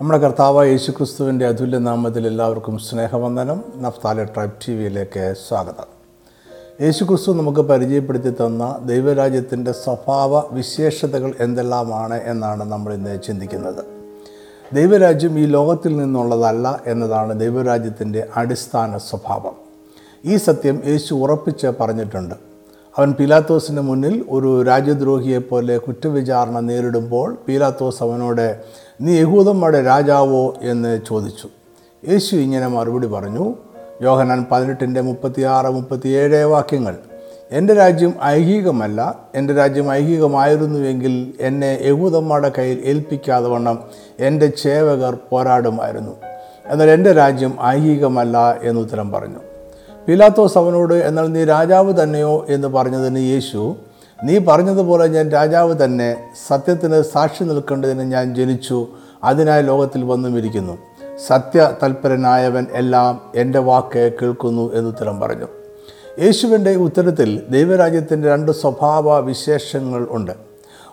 നമ്മുടെ കർത്താവ് യേശു ക്രിസ്തുവിന്റെ അതുല്യ നാമത്തിൽ എല്ലാവർക്കും സ്നേഹവന്ദനം. നഫ്താലെ ട്രൈബ് ടി വിയിലേക്ക് സ്വാഗതം. യേശു ക്രിസ്തു നമുക്ക് പരിചയപ്പെടുത്തി തന്ന ദൈവരാജ്യത്തിന്റെ സ്വഭാവ വിശേഷതകൾ എന്തെല്ലാമാണ് എന്നാണ് നമ്മൾ ഇന്ന് ചിന്തിക്കുന്നത്. ദൈവരാജ്യം ഈ ലോകത്തിൽ നിന്നുള്ളതല്ല എന്നതാണ് ദൈവരാജ്യത്തിന്റെ അടിസ്ഥാന സ്വഭാവം. ഈ സത്യം യേശു ഉറപ്പിച്ച് പറഞ്ഞിട്ടുണ്ട്. അവൻ പീലാത്തോസിന് മുന്നിൽ ഒരു രാജ്യദ്രോഹിയെപ്പോലെ കുറ്റവിചാരണ നേരിടുമ്പോൾ പീലാത്തോസ് അവനോട് നീ യഹൂദന്മാരുടെ രാജാവോ എന്ന് ചോദിച്ചു. യേശു ഇങ്ങനെ മറുപടി പറഞ്ഞു യോഹനാൻ പതിനെട്ടിന്റെ മുപ്പത്തിയാറ് മുപ്പത്തിയേഴ് വാക്യങ്ങൾ. എന്റെ രാജ്യം ഐഹികമല്ല എന്റെ രാജ്യം ഐഹികമായിരുന്നുവെങ്കിൽ എന്നെ യഹൂദന്മാരുടെ കയ്യിൽ ഏൽപ്പിക്കാതെ വണ്ണം എന്റെ ചേവകർ പോരാടുമായിരുന്നു. എന്നാൽ എന്റെ രാജ്യം ഐഹികമല്ല എന്നുത്തരം പറഞ്ഞു. പിലാത്തോസ് അവനോട് എന്നാൽ നീ രാജാവ് തന്നെയോ? എന്ന് പറഞ്ഞതിന് യേശു നീ പറഞ്ഞതുപോലെ ഞാൻ രാജാവ് തന്നെ സത്യത്തിന് സാക്ഷി നിൽക്കേണ്ടതിന് ഞാൻ ജനിച്ചു. അതിനായി ലോകത്തിൽ വന്നുമിരിക്കുന്നു സത്യ തൽപരനായവൻ എല്ലാം എന്റെ വാക്ക് കേൾക്കുന്നു എന്ന് ഉത്തരം പറഞ്ഞു. യേശുവിന്റെ ഉത്തരത്തിൽ ദൈവരാജ്യത്തിന്റെ രണ്ട് സ്വഭാവ വിശേഷങ്ങൾ ഉണ്ട്.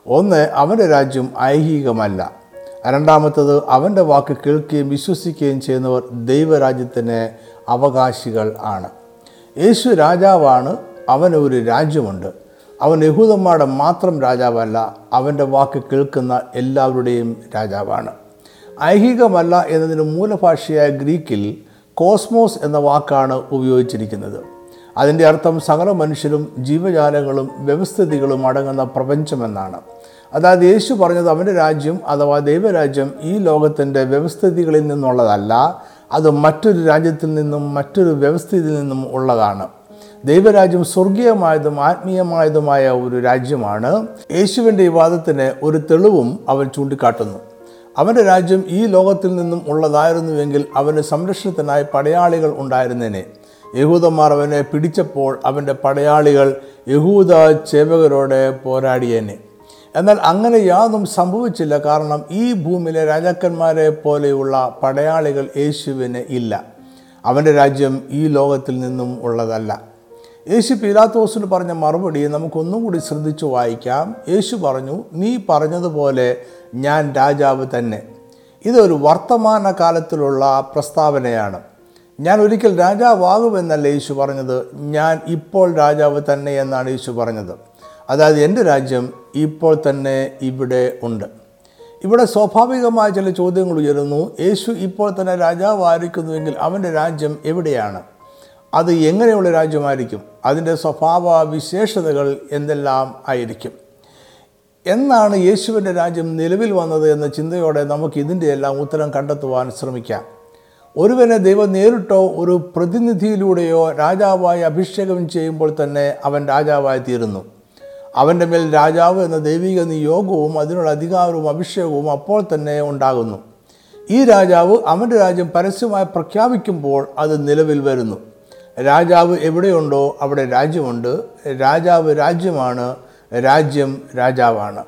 ഒന്ന് അവന്റെ രാജ്യം ഐഹികമല്ല. രണ്ടാമത്തത് അവന്റെ വാക്ക് കേൾക്കുകയും വിശ്വസിക്കുകയും ചെയ്യുന്നവർ ദൈവരാജ്യത്തിന് അവകാശികൾ ആണ്. യേശു രാജാവാണ് അവനൊരു രാജ്യമുണ്ട്. അവൻ യഹൂദന്മാരുടെ മാത്രം രാജാവല്ല അവന്റെ വാക്ക് കേൾക്കുന്ന എല്ലാവരുടെയും രാജാവാണ്. ഐഹികമല്ല എന്നതിന് മൂലഭാഷയായ ഗ്രീക്കിൽ കോസ്മോസ് എന്ന വാക്കാണ് ഉപയോഗിച്ചിരിക്കുന്നത്. അതിന്റെ അർത്ഥം സകല മനുഷ്യരും ജീവജാലങ്ങളും വ്യവസ്ഥിതികളും അടങ്ങുന്ന പ്രപഞ്ചമെന്നാണ്. അതായത് യേശു പറഞ്ഞത് അവന്റെ രാജ്യം അഥവാ ദൈവരാജ്യം ഈ ലോകത്തിന്റെ വ്യവസ്ഥിതികളിൽ നിന്നുള്ളതല്ല അത് മറ്റൊരു രാജ്യത്തിൽ നിന്നും മറ്റൊരു വ്യവസ്ഥിതിയിൽ നിന്നും ഉള്ളതാണ്. ദൈവരാജ്യം സ്വർഗീയമായതും ആത്മീയമായതുമായ ഒരു രാജ്യമാണ്. യേശുവിന്റെ ഈ വാദത്തിന് ഒരു തെളിവും അവൻ ചൂണ്ടിക്കാട്ടുന്നു. അവന്റെ രാജ്യം ഈ ലോകത്തിൽ നിന്നും ഉള്ളതായിരുന്നുവെങ്കിൽ അവന് സംരക്ഷണത്തിനായി പടയാളികൾ ഉണ്ടായിരുന്നേനെ. യഹൂദന്മാർ അവനെ പിടിച്ചപ്പോൾ അവന്റെ പടയാളികൾ യഹൂദ ചേവകരോടെ പോരാടിയേനെ. എന്നാൽ അങ്ങനെ യാതൊന്നും സംഭവിച്ചില്ല. കാരണം ഈ ഭൂമിയിലെ രാജാക്കന്മാരെ പോലെയുള്ള പടയാളികൾ യേശുവിന് ഇല്ല. അവന്റെ രാജ്യം ഈ ലോകത്തിൽ നിന്നും ഉള്ളതല്ല. യേശു പീലാത്തോസിന് പറഞ്ഞ മറുപടി നമുക്കൊന്നും കൂടി ശ്രദ്ധിച്ചു വായിക്കാം. യേശു പറഞ്ഞു നീ പറഞ്ഞതുപോലെ ഞാൻ രാജാവ് തന്നെ. ഇതൊരു വർത്തമാന കാലത്തിലുള്ള പ്രസ്താവനയാണ്. ഞാൻ ഒരിക്കൽ രാജാവാകുമെന്നല്ല യേശു പറഞ്ഞത്? ഞാൻ ഇപ്പോൾ രാജാവ് തന്നെ എന്നാണ് യേശു പറഞ്ഞത്. അതായത് എന്റെ രാജ്യം ഇപ്പോൾ തന്നെ ഇവിടെ ഉണ്ട്. ഇവിടെ സ്വാഭാവികമായ ചില ചോദ്യങ്ങൾ ഉയരുന്നു. യേശു ഇപ്പോൾ തന്നെ രാജാവായിരിക്കുന്നുവെങ്കിൽ അവന്റെ രാജ്യം എവിടെയാണ്? അത് എങ്ങനെയുള്ള രാജ്യമായിരിക്കും? അതിന്റെ സ്വഭാവ വിശേഷതകൾ എന്തെല്ലാം ആയിരിക്കും? എന്നാണ് യേശുവിന്റെ രാജ്യം നിലവിൽ വന്നത് എന്ന ചിന്തയോടെ നമുക്ക് ഇതിന്റെ എല്ലാം ഉത്തരം കണ്ടെത്തുവാൻ ശ്രമിക്കാം. ഒരുവനെ ദൈവം നേരിട്ടോ ഒരു പ്രതിനിധിയിലൂടെയോ രാജാവായി അഭിഷേകം ചെയ്യുമ്പോൾ തന്നെ അവൻ രാജാവായി തീരുന്നു. അവന്റെ മേൽ രാജാവ് എന്ന ദൈവിക നിയോഗവും അതിനുള്ള അധികാരവും അഭിഷേകവും അപ്പോൾ തന്നെ ഉണ്ടാകുന്നു. ഈ രാജാവ് അവന്റെ രാജ്യം പരസ്യമായി പ്രഖ്യാപിക്കുമ്പോൾ അത് നിലവിൽ വരുന്നു. രാജാവ് എവിടെയുണ്ടോ അവിടെ രാജ്യമുണ്ട്. രാജാവ് രാജ്യമാണ് രാജ്യം രാജാവാണ്.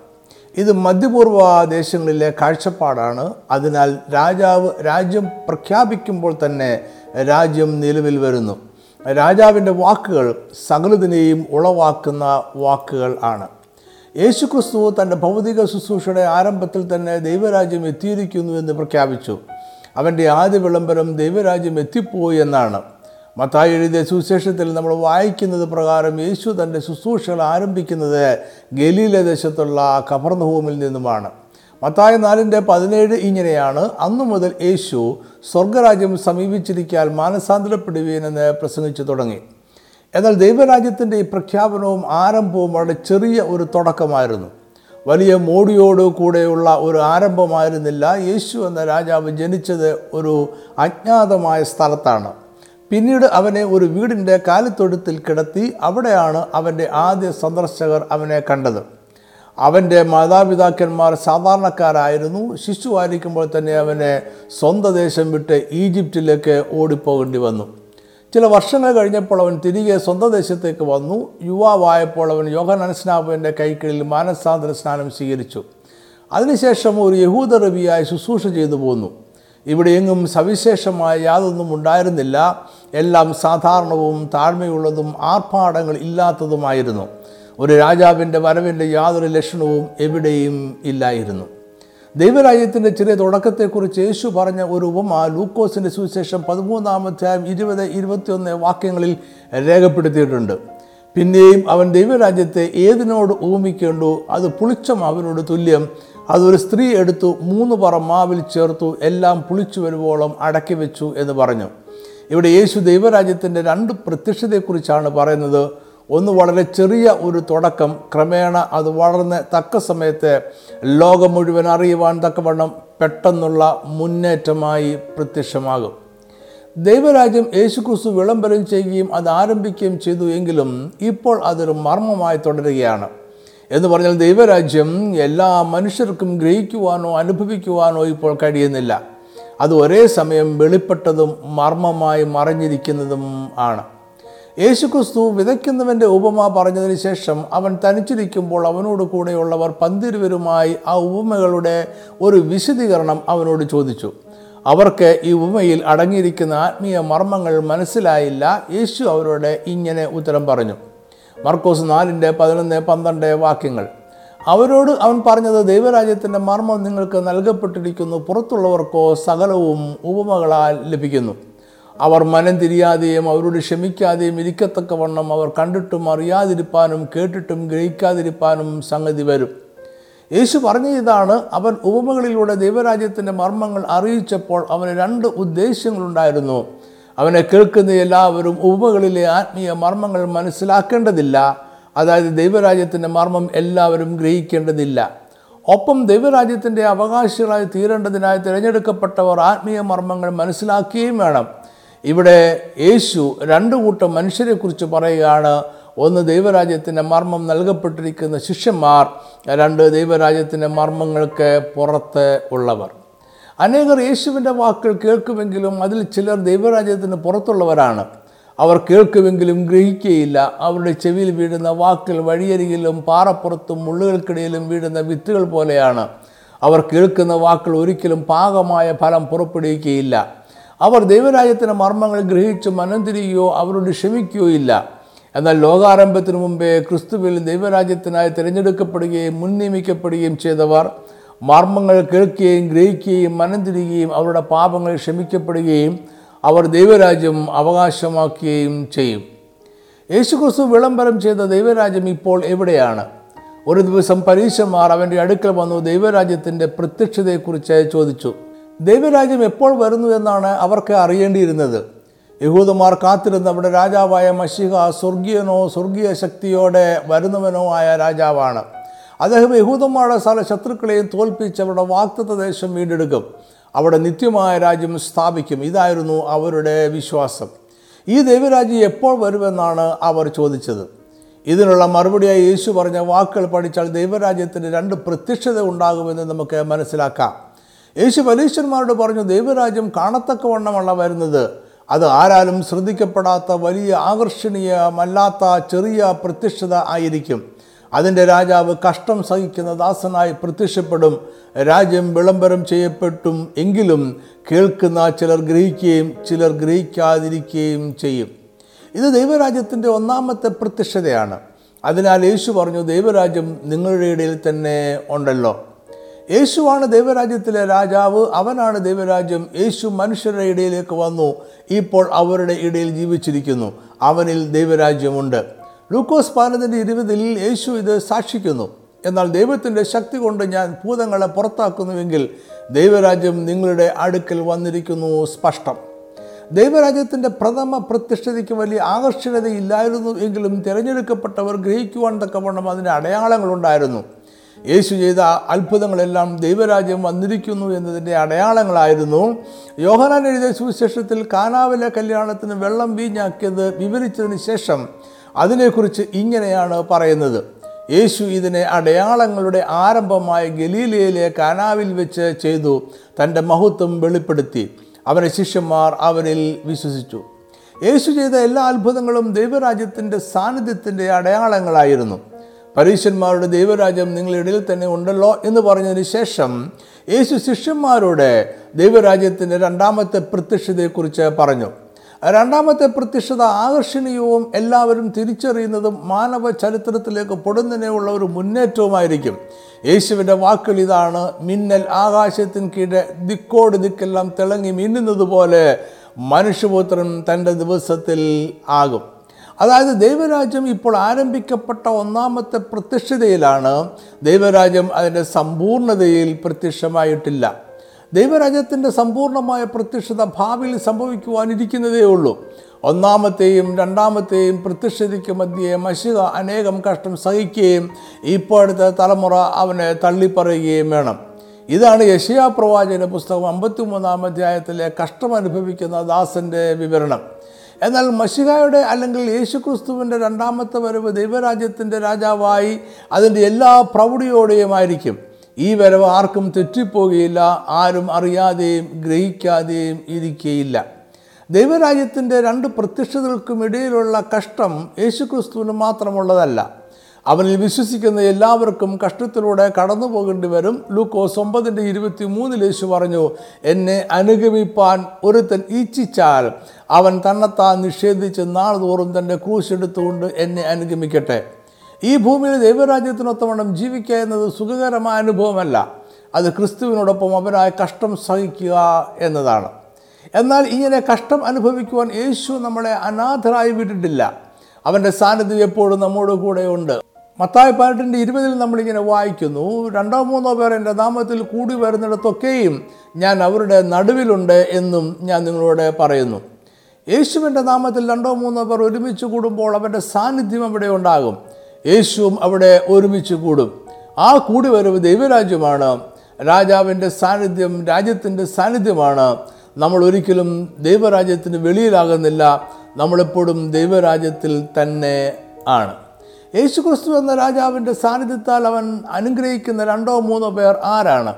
ഇത് മധ്യപൂർവ ദേശങ്ങളിലെ കാഴ്ചപ്പാടാണ്. അതിനാൽ രാജാവ് രാജ്യം പ്രഖ്യാപിക്കുമ്പോൾ തന്നെ രാജ്യം നിലവിൽ വരുന്നു. രാജാവിന്റെ വാക്കുകൾ സകലതിനെയും ഉളവാക്കുന്ന വാക്കുകൾ ആണ്. യേശുക്രിസ്തു തന്റെ ഭൗതിക ശുശ്രൂഷയുടെ ആരംഭത്തിൽ തന്നെ ദൈവരാജ്യം എത്തിയിരിക്കുന്നു എന്ന് പ്രഖ്യാപിച്ചു. അവന്റെ ആദ്യ വിളംബരം ദൈവരാജ്യം എത്തിപ്പോയി എന്നാണ്. മത്തായി എഴുതിയ സുവിശേഷത്തിൽ നമ്മൾ വായിക്കുന്നത് പ്രകാരം യേശു തന്റെ ശുശ്രൂഷകൾ ആരംഭിക്കുന്നത് ഗലീല ദേശത്തുള്ള കപർന്നഭൂമിൽ നിന്നുമാണ്. മത്തായ നാലിന്റെ പതിനേഴ് ഇങ്ങനെയാണ് അന്നു മുതൽ യേശു സ്വർഗരാജ്യം സമീപിച്ചിരിക്കാൻ മാനസാന്തരപ്പെടുവീനെന്ന് പ്രസംഗിച്ചു തുടങ്ങി. എന്നാൽ ദൈവരാജ്യത്തിന്റെ ഈ പ്രഖ്യാപനവും ആരംഭവും വളരെ ചെറിയ ഒരു തുടക്കമായിരുന്നു. വലിയ മോടിയോട് കൂടെയുള്ള ഒരു ആരംഭമായിരുന്നില്ല. യേശു എന്ന രാജാവ് ജനിച്ചത് ഒരു അജ്ഞാതമായ സ്ഥലത്താണ്. പിന്നീട് അവനെ ഒരു വീടിന്റെ കാലിത്തൊഴുത്തിൽ കിടത്തി അവിടെയാണ് അവന്റെ ആദ്യ സന്ദർശകർ അവനെ കണ്ടത്. അവന്റെ മാതാപിതാക്കന്മാർ സാധാരണക്കാരായിരുന്നു. ശിശുവായിരിക്കുമ്പോൾ തന്നെ അവനെ സ്വന്തം ദേശം വിട്ട് ഈജിപ്തിലേക്ക് ഓടിപ്പോകേണ്ടി വന്നു. ചില വർഷങ്ങൾ കഴിഞ്ഞപ്പോൾ അവൻ തിരികെ സ്വന്തം ദേശത്തേക്ക് വന്നു. യുവാവായപ്പോൾ അവൻ യോഗ സ്നാപകന്റെ കൈക്കീഴിൽ മാനസാന്തര സ്നാനം സ്വീകരിച്ചു. അതിനുശേഷം ഒരു യഹൂദ റബിയായി ശുശ്രൂഷ ചെയ്തു പോന്നു. ഇവിടെ എങ്ങും സവിശേഷമായ യാതൊന്നും ഉണ്ടായിരുന്നില്ല. എല്ലാം സാധാരണവും താഴ്മയുള്ളതും ആർഭാടങ്ങൾ ഇല്ലാത്തതുമായിരുന്നു. ഒരു രാജാവിന്റെ വരവിന്റെ യാതൊരു ലക്ഷണവും എവിടെയും ഇല്ലായിരുന്നു. ദൈവരാജ്യത്തിന്റെ ചെറിയ തുടക്കത്തെക്കുറിച്ച് യേശു പറഞ്ഞ ഒരു ഉപമ ലൂക്കോസിന്റെ സുവിശേഷം പതിമൂന്നാമധ്യായം ഇരുപത് ഇരുപത്തിയൊന്ന് വാക്യങ്ങളിൽ രേഖപ്പെടുത്തിയിട്ടുണ്ട്. പിന്നെയും അവൻ ദൈവരാജ്യത്തെ ഏതിനോട് ഉപമിക്കേണ്ടു അത് പുളിച്ചം അവനോട് തുല്യം. അതൊരു സ്ത്രീ എടുത്തു മൂന്ന് പറ മാവിൽ ചേർത്തു എല്ലാം പുളിച്ചു വരുവോളം അടക്കി വെച്ചു എന്ന് പറഞ്ഞു. ഇവിടെ യേശു ദൈവരാജ്യത്തിന്റെ രണ്ട് പ്രത്യക്ഷതയെക്കുറിച്ചാണ് പറയുന്നത്. ഒന്ന് വളരെ ചെറിയ ഒരു തുടക്കം. ക്രമേണ അത് വളർന്ന് തക്ക സമയത്തെ ലോകം മുഴുവൻ അറിയുവാൻ തക്കവണ്ണം പെട്ടെന്നുള്ള മുന്നേറ്റമായി പ്രത്യക്ഷമാകും. ദൈവരാജ്യം യേശുക്രിസ്തു വിളംബരം ചെയ്യുകയും അത് ആരംഭിക്കുകയും ചെയ്തു എങ്കിലും ഇപ്പോൾ അതൊരു മർമ്മമായി തുടരുകയാണ്. എന്ന് പറഞ്ഞാൽ ദൈവരാജ്യം എല്ലാ മനുഷ്യർക്കും ഗ്രഹിക്കുവാനോ അനുഭവിക്കുവാനോ ഇപ്പോൾ കഴിയുന്നില്ല. അത് ഒരേ സമയം വെളിപ്പെട്ടതും മർമ്മമായി മറിഞ്ഞിരിക്കുന്നതും ആണ്. യേശുക്രിസ്തു വിതയ്ക്കുന്നവന്റെ ഉപമ പറഞ്ഞതിന് ശേഷം അവൻ തനിച്ചിരിക്കുമ്പോൾ അവനോട് കൂടെയുള്ളവർ പന്തിരുവരുമായി ആ ഉപമകളുടെ ഒരു വിശദീകരണം അവനോട് ചോദിച്ചു. അവർക്ക് ഈ ഉപമയിൽ അടങ്ങിയിരിക്കുന്ന ആത്മീയ മർമ്മങ്ങൾ മനസ്സിലായില്ല. യേശു അവരോട് ഇങ്ങനെ ഉത്തരം പറഞ്ഞു. മർക്കോസ് നാലിന്റെ പതിനൊന്ന് പന്ത്രണ്ട് വാക്യങ്ങൾ. അവരോട് അവൻ പറഞ്ഞത് ദൈവരാജ്യത്തിന്റെ മർമ്മം നിങ്ങൾക്ക് നൽകപ്പെട്ടിരിക്കുന്നു. പുറത്തുള്ളവർക്കോ സകലവും ഉപമകളാൽ ലഭിക്കുന്നു. അവർ മനം തിരിയാതെയും അവരോട് ക്ഷമിക്കാതെയും ഇരിക്കത്തക്കവണ്ണം അവർ കണ്ടിട്ടും അറിയാതിരിപ്പാനും കേട്ടിട്ടും ഗ്രഹിക്കാതിരിപ്പാനും സംഗതി വരും. യേശു പറഞ്ഞ ഇതാണ് അവൻ ഉപമകളിലൂടെ ദൈവരാജ്യത്തിന്റെ മർമ്മങ്ങൾ അറിയിച്ചപ്പോൾ അവന് രണ്ട് ഉദ്ദേശ്യങ്ങളുണ്ടായിരുന്നു. അവനെ കേൾക്കുന്ന എല്ലാവരും ഉപമകളിലെ ആത്മീയ മർമ്മങ്ങൾ മനസ്സിലാക്കേണ്ടതില്ല. അതായത് ദൈവരാജ്യത്തിന്റെ മർമ്മം എല്ലാവരും ഗ്രഹിക്കേണ്ടതില്ല. ഒപ്പം ദൈവരാജ്യത്തിന്റെ അവകാശികളായി തീരേണ്ടതിനായി തിരഞ്ഞെടുക്കപ്പെട്ടവർ ആത്മീയ മർമ്മങ്ങൾ മനസ്സിലാക്കുകയും വേണം. ഇവിടെ യേശു രണ്ട് കൂട്ടം മനുഷ്യരെക്കുറിച്ച് പറയുകയാണ്. ഒന്ന് ദൈവരാജ്യത്തിന്റെ മർമ്മം നൽകപ്പെട്ടിരിക്കുന്ന ശിഷ്യന്മാർ രണ്ട് ദൈവരാജ്യത്തിന്റെ മർമ്മങ്ങൾക്ക് പുറത്ത് ഉള്ളവർ. അനേകർ യേശുവിന്റെ വാക്കുകൾ കേൾക്കുമെങ്കിലും അതിൽ ചിലർ ദൈവരാജ്യത്തിന് പുറത്തുള്ളവരാണ്. അവർ കേൾക്കുമെങ്കിലും ഗ്രഹിക്കുകയില്ല. അവരുടെ ചെവിയിൽ വീഴുന്ന വാക്കുകൾ വഴിയരികിലും പാറപ്പുറത്തും മുള്ളുകൾക്കിടയിലും വീഴുന്ന വിത്തുകൾ പോലെയാണ്. അവർ കേൾക്കുന്ന വാക്കുകൾ ഒരിക്കലും പാകമായ ഫലം പുറപ്പെടുവിക്കുകയില്ല. അവർ ദൈവരാജ്യത്തിന്റെ മർമ്മങ്ങൾ ഗ്രഹിച്ച് മനം തിരിയുകയോ അവരോട് ക്ഷമിക്കുകയോ ഇല്ല. എന്നാൽ ലോകാരംഭത്തിനു മുമ്പേ ക്രിസ്തുവിൽ ദൈവരാജ്യത്തിനായി തിരഞ്ഞെടുക്കപ്പെടുകയും മുൻ നിയമിക്കപ്പെടുകയും ചെയ്തവർ മർമ്മങ്ങൾ കേൾക്കുകയും ഗ്രഹിക്കുകയും മനം തിരികുകയും അവരുടെ പാപങ്ങൾ ക്ഷമിക്കപ്പെടുകയും അവർ ദൈവരാജ്യം അവകാശമാക്കുകയും ചെയ്യും. യേശുക്രിസ്തു വിളംബരം ചെയ്ത ദൈവരാജ്യം ഇപ്പോൾ എവിടെയാണ്? ഒരു ദിവസം പരീശന്മാർ അവന്റെ അടുക്കൽ വന്നു ദൈവരാജ്യത്തിന്റെ പ്രത്യക്ഷതയെക്കുറിച്ച് ചോദിച്ചു. ദൈവരാജ്യം എപ്പോൾ വരുന്നു എന്നാണ് അവർക്ക് അറിയേണ്ടിയിരുന്നത്. യഹൂദന്മാർ കാത്തിരുന്ന അവിടെ രാജാവായ മഷിഹ സ്വർഗീയനോ സ്വർഗീയ ശക്തിയോടെ വരുന്നവനോ ആയ രാജാവാണ്. അദ്ദേഹം യഹൂദന്മാരുടെ സകല ശത്രുക്കളെയും തോൽപ്പിച്ച് അവരുടെ വാക്തത്വ ദേശം വീണ്ടെടുക്കും. അവിടെ നിത്യമായ രാജ്യം സ്ഥാപിക്കും. ഇതായിരുന്നു അവരുടെ വിശ്വാസം. ഈ ദൈവരാജ്യം എപ്പോൾ വരുമെന്നാണ് അവർ ചോദിച്ചത്. ഇതിനുള്ള മറുപടിയായി യേശു പറഞ്ഞ വാക്കുകൾ പഠിച്ചാൽ ദൈവരാജ്യത്തിന് രണ്ട് പ്രത്യക്ഷത ഉണ്ടാകുമെന്ന് നമുക്ക് മനസ്സിലാക്കാം. യേശു പരീക്ഷന്മാരോട് പറഞ്ഞു ദൈവരാജ്യം കാണത്തക്കവണ്ണമല്ല വരുന്നത്. അത് ആരാലും ശ്രദ്ധിക്കപ്പെടാത്ത വലിയ ആകർഷണീയമല്ലാത്ത ചെറിയ പ്രത്യക്ഷത ആയിരിക്കും. അതിന്റെ രാജാവ് കഷ്ടം സഹിക്കുന്ന ദാസനായി പ്രത്യക്ഷപ്പെടും. രാജ്യം വിളംബരം ചെയ്യപ്പെട്ടും എങ്കിലും കേൾക്കുന്ന ചിലർ ഗ്രഹിക്കുകയും ചിലർ ഗ്രഹിക്കാതിരിക്കുകയും ചെയ്യും. ഇത് ദൈവരാജ്യത്തിന്റെ ഒന്നാമത്തെ പ്രത്യക്ഷതയാണ്. അതിനാൽ യേശു പറഞ്ഞു ദൈവരാജ്യം നിങ്ങളുടെ ഇടയിൽ തന്നെ ഉണ്ടല്ലോ. യേശുവാണ് ദൈവരാജ്യത്തിലെ രാജാവ് അവനാണ് ദൈവരാജ്യം. യേശു മനുഷ്യരുടെ ഇടയിലേക്ക് വന്നു. ഇപ്പോൾ അവരുടെ ഇടയിൽ ജീവിച്ചിരിക്കുന്നു. അവനിൽ ദൈവരാജ്യമുണ്ട്. ലൂക്കോസ് പാലത്തിന്റെ ഇരുപതിൽ യേശു ഇത് സാക്ഷിക്കുന്നു. എന്നാൽ ദൈവത്തിന്റെ ശക്തി കൊണ്ട് ഞാൻ ഭൂതങ്ങളെ പുറത്താക്കുന്നുവെങ്കിൽ ദൈവരാജ്യം നിങ്ങളുടെ അടുക്കൽ വന്നിരിക്കുന്നു സ്പഷ്ടം. ദൈവരാജ്യത്തിന്റെ പ്രഥമ പ്രത്യക്ഷതയ്ക്ക് വലിയ ആകർഷണതയില്ലായിരുന്നു എങ്കിലും തിരഞ്ഞെടുക്കപ്പെട്ടവർ ഗ്രഹിക്കുവാൻ തക്കവണ്ണം അതിന്റെ അടയാളങ്ങളുണ്ടായിരുന്നു. യേശു ചെയ്ത അത്ഭുതങ്ങളെല്ലാം ദൈവരാജ്യം വന്നിരിക്കുന്നു എന്നതിന്റെ അടയാളങ്ങളായിരുന്നു. യോഹനാൻ എഴുതിയ സുവിശേഷത്തിൽ കാനാവിലെ കല്യാണത്തിന് വെള്ളം വീഞ്ഞാക്കിയത് വിവരിച്ചതിന് ശേഷം അതിനെക്കുറിച്ച് ഇങ്ങനെയാണ് പറയുന്നത്. യേശു ഇതിനെ അടയാളങ്ങളുടെ ആരംഭമായ ഗലീലയിലെ കാനാവിൽ വെച്ച് ചെയ്തു തന്റെ മഹത്വം വെളിപ്പെടുത്തി. അവരെ ശിഷ്യന്മാർ അവരിൽ വിശ്വസിച്ചു. യേശു ചെയ്ത എല്ലാ അത്ഭുതങ്ങളും ദൈവരാജ്യത്തിന്റെ സാന്നിധ്യത്തിന്റെ അടയാളങ്ങളായിരുന്നു. പരീശന്മാരുടെ ദൈവരാജ്യം നിങ്ങളിടയിൽ തന്നെ ഉണ്ടല്ലോ എന്ന് പറഞ്ഞതിന് ശേഷം യേശു ശിഷ്യന്മാരോട് ദൈവരാജ്യത്തിന്റെ രണ്ടാമത്തെ പ്രത്യക്ഷതയെക്കുറിച്ച് പറഞ്ഞു. രണ്ടാമത്തെ പ്രത്യക്ഷത ആകർഷണീയവും എല്ലാവരും തിരിച്ചറിയുന്നതും മാനവ ചരിത്രത്തിലേക്ക് പൊടുന്നതിനുള്ള ഒരു മുന്നേറ്റവുമായിരിക്കും. യേശുവിന്റെ വാക്കുകൾ ഇതാണ് മിന്നൽ ആകാശത്തിന് കീഴെ ദിക്കോട് ദിക്കെല്ലാം തിളങ്ങി മിന്നുന്നത് പോലെ മനുഷ്യപുത്രൻ തന്റെ ദിവസത്തിൽ ആകും. അതായത് ദൈവരാജ്യം ഇപ്പോൾ ആരംഭിക്കപ്പെട്ട ഒന്നാമത്തെ പ്രത്യക്ഷതയിലാണ്. ദൈവരാജ്യം അതിന്റെ സമ്പൂർണതയിൽ പ്രത്യക്ഷമായിട്ടില്ല. ദൈവരാജ്യത്തിന്റെ സമ്പൂർണമായ പ്രത്യക്ഷത ഭാവിയിൽ സംഭവിക്കുവാനിരിക്കുന്നതേ ഉള്ളൂ. ഒന്നാമത്തെയും രണ്ടാമത്തെയും പ്രത്യക്ഷതയ്ക്ക് മധ്യേ മഷിക അനേകം കഷ്ടം സഹിക്കുകയും ഇപ്പോഴത്തെ തലമുറ അവനെ തള്ളിപ്പറയുകയും വേണം. ഇതാണ് യശയാ പ്രവാചന പുസ്തകം അമ്പത്തിമൂന്നാം അധ്യായത്തിലെ കഷ്ടം അനുഭവിക്കുന്ന ദാസന്റെ വിവരണം. എന്നാൽ മഷികായുടെ അല്ലെങ്കിൽ യേശുക്രിസ്തുവിന്റെ രണ്ടാമത്തെ വരവ് ദൈവരാജ്യത്തിന്റെ രാജാവായി അതിന്റെ എല്ലാ പ്രൗഢിയോടെയുമായിരിക്കും. ഈ വരവ് ആർക്കും തെറ്റിപ്പോകുകയില്ല ആരും അറിയാതെയും ഗ്രഹിക്കാതെയും ഇരിക്കുകയില്ല ദൈവരാജ്യത്തിന്റെ രണ്ട് പ്രത്യക്ഷതകൾക്കും ഇടയിലുള്ള കഷ്ടം യേശുക്രിസ്തുവിന് മാത്രമുള്ളതല്ല. അവനിൽ വിശ്വസിക്കുന്ന എല്ലാവർക്കും കഷ്ടത്തിലൂടെ കടന്നു പോകേണ്ടി വരും. ലൂക്കോസ് ഒമ്പതിന്റെ ഇരുപത്തി മൂന്നിൽ യേശു പറഞ്ഞു എന്നെ അനുഗമിപ്പാൻ ഒരുത്തൻ ഇച്ഛിച്ചാൽ അവൻ തന്നെത്താൻ നിഷേധിച്ച് നാൾതോറും തന്റെ ക്രൂശ് എടുത്തുകൊണ്ട് എന്നെ അനുഗമിക്കട്ടെ. ഈ ഭൂമിയിൽ ദൈവരാജ്യത്തിനൊത്തവണ്ണം ജീവിക്കുക എന്നത് സുഖകരമായ അനുഭവമല്ല. അത് ക്രിസ്തുവിനോടൊപ്പം അവരായ കഷ്ടം സഹിക്കുക എന്നതാണ്. എന്നാൽ ഇങ്ങനെ കഷ്ടം അനുഭവിക്കുവാൻ യേശു നമ്മളെ അനാഥരായി വിട്ടിട്ടില്ല. അവന്റെ സാന്നിധ്യം എപ്പോഴും നമ്മോട് കൂടെയുണ്ട്. മത്തായ പതിനെട്ടിന്റെ ഇരുപതിൽ നമ്മളിങ്ങനെ വായിക്കുന്നു രണ്ടോ മൂന്നോ പേർ എന്റെ നാമത്തിൽ കൂടി വരുന്നിടത്തൊക്കെയും ഞാൻ അവരുടെ നടുവിലുണ്ട് എന്നും ഞാൻ നിങ്ങളോട് പറയുന്നു. യേശുവിന്റെ നാമത്തിൽ രണ്ടോ മൂന്നോ പേർ ഒരുമിച്ച് കൂടുമ്പോൾ അവന്റെ സാന്നിധ്യം അവിടെ ഉണ്ടാകും. യേശുവും അവിടെ ഒരുമിച്ച് കൂടും. ആ കൂടി വരവ് ദൈവരാജ്യമാണ്. രാജാവിന്റെ സാന്നിധ്യം രാജ്യത്തിന്റെ സാന്നിധ്യമാണ്. നമ്മൾ ഒരിക്കലും ദൈവരാജ്യത്തിന് വെളിയിലാകുന്നില്ല. നമ്മളെപ്പോഴും ദൈവരാജ്യത്തിൽ തന്നെ ആണ്. യേശുക്രിസ്തു എന്ന രാജാവിന്റെ സാന്നിധ്യത്താൽ അവൻ അനുഗ്രഹിക്കുന്ന രണ്ടോ മൂന്നോ പേർ ആരാണ്?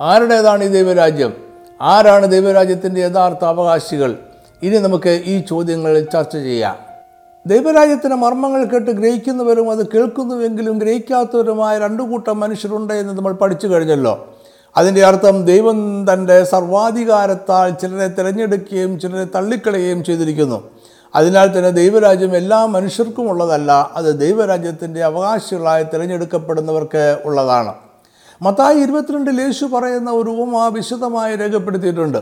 ആരുടേതാണ് ഈ ദൈവരാജ്യം? ആരാണ് ദൈവരാജ്യത്തിന്റെ യഥാർത്ഥ അവകാശികൾ? ഇനി നമുക്ക് ഈ ചോദ്യങ്ങൾ ചർച്ച ചെയ്യാം. ദൈവരാജ്യത്തിന്റെ മർമ്മങ്ങൾ കേട്ട് ഗ്രഹിക്കുന്നവരും അത് കേൾക്കുന്നുവെങ്കിലും ഗ്രഹിക്കാത്തവരുമായ രണ്ടു കൂട്ടം മനുഷ്യരുണ്ട് എന്ന് നമ്മൾ പഠിച്ചു കഴിഞ്ഞല്ലോ. അതിന്റെ അർത്ഥം ദൈവം തന്റെ സർവാധികാരത്താൽ ചിലരെ തിരഞ്ഞെടുക്കുകയും ചിലരെ തള്ളിക്കളയുകയും ചെയ്തിരിക്കുന്നു. അതിനാൽ തന്നെ ദൈവരാജ്യം എല്ലാ മനുഷ്യർക്കും ഉള്ളതല്ല അത് ദൈവരാജ്യത്തിന്റെ അവകാശികളായി തിരഞ്ഞെടുക്കപ്പെടുന്നവർക്ക് ഉള്ളതാണ്. മത്തായി ഇരുപത്തിരണ്ടിൽ യേശു പറയുന്ന ഒരു ഉപമ വിശദമായി രേഖപ്പെടുത്തിയിട്ടുണ്ട്.